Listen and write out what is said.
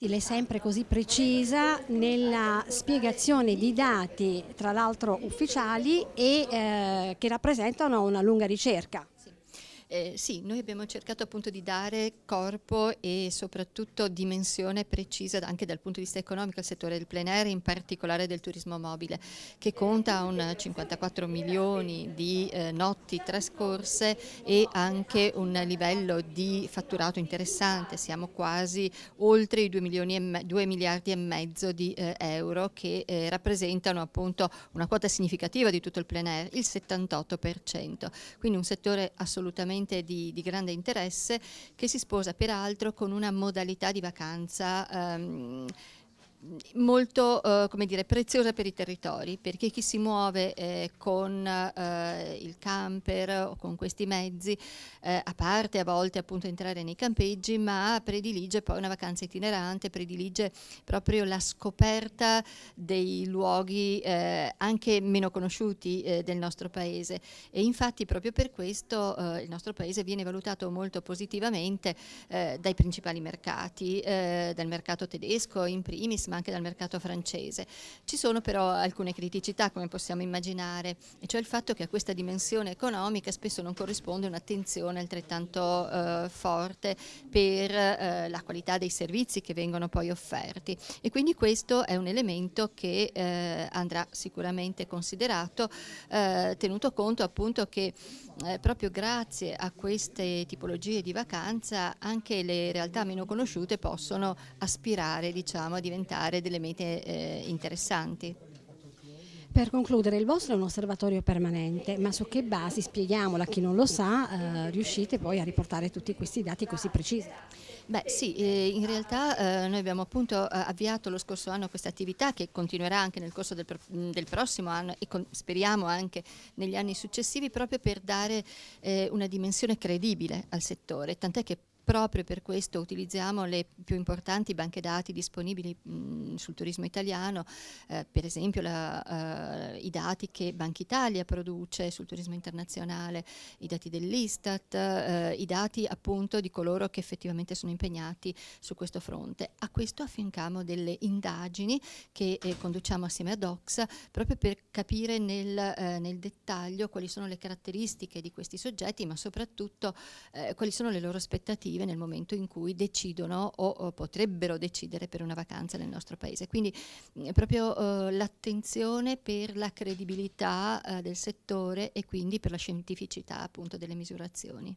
Lei sempre così precisa nella spiegazione di dati, tra l'altro ufficiali, e eh, che rappresentano una lunga ricerca. Eh, sì, noi abbiamo cercato appunto di dare corpo e soprattutto dimensione precisa anche dal punto di vista economico al settore del plein air, in particolare del turismo mobile, che conta un 54 milioni di eh, notti trascorse e anche un livello di fatturato interessante, siamo quasi oltre i 2, me- 2 miliardi e mezzo di eh, euro che eh, rappresentano appunto una quota significativa di tutto il plein air, il 78%, quindi un settore assolutamente veramente di, di, grande interesse che si sposa peraltro con una modalità di vacanza ehm, molto eh, come dire, preziosa per i territori, perché chi si muove eh, con eh, il camper o con questi mezzi, eh, a parte a volte appunto entrare nei campeggi, ma predilige poi una vacanza itinerante, predilige proprio la scoperta dei luoghi eh, anche meno conosciuti eh, del nostro paese. E infatti proprio per questo il nostro paese viene valutato molto positivamente dai principali mercati, dal mercato tedesco in primis, ma anche dal mercato francese. Ci sono però alcune criticità, come possiamo immaginare, e cioè il fatto che a questa dimensione economica spesso non corrisponde un'attenzione altrettanto eh, forte per eh, la qualità dei servizi che vengono poi offerti. E quindi questo è un elemento che eh, andrà sicuramente considerato, eh, tenuto conto appunto che eh, proprio grazie a queste tipologie di vacanza anche le realtà meno conosciute possono aspirare diciamo, a diventare delle mete eh, interessanti. Per concludere, il vostro è un osservatorio permanente, ma su che basi, spieghiamolo a chi non lo sa, eh, riuscite poi a riportare tutti questi dati così precisi? Beh sì, eh, in realtà eh, noi abbiamo appunto eh, avviato lo scorso anno questa attività che continuerà anche nel corso del, del prossimo anno e con, speriamo anche negli anni successivi proprio per dare eh, una dimensione credibile al settore, tant'è che Proprio per questo utilizziamo le più importanti banche dati disponibili mh, sul turismo italiano, eh, per esempio la, eh, i dati che Banca Italia produce sul turismo internazionale, i dati dell'Istat, eh, i dati appunto di coloro che effettivamente sono impegnati su questo fronte. A questo affianchiamo delle indagini che eh, conduciamo assieme ad Ox proprio per capire nel, eh, nel, dettaglio quali sono le caratteristiche di questi soggetti, ma soprattutto eh, quali sono le loro aspettative aspettative nel momento in cui decidono o, o potrebbero decidere per una vacanza nel nostro paese. Quindi eh, proprio eh, l'attenzione per la credibilità eh, del settore e quindi per la scientificità appunto delle misurazioni.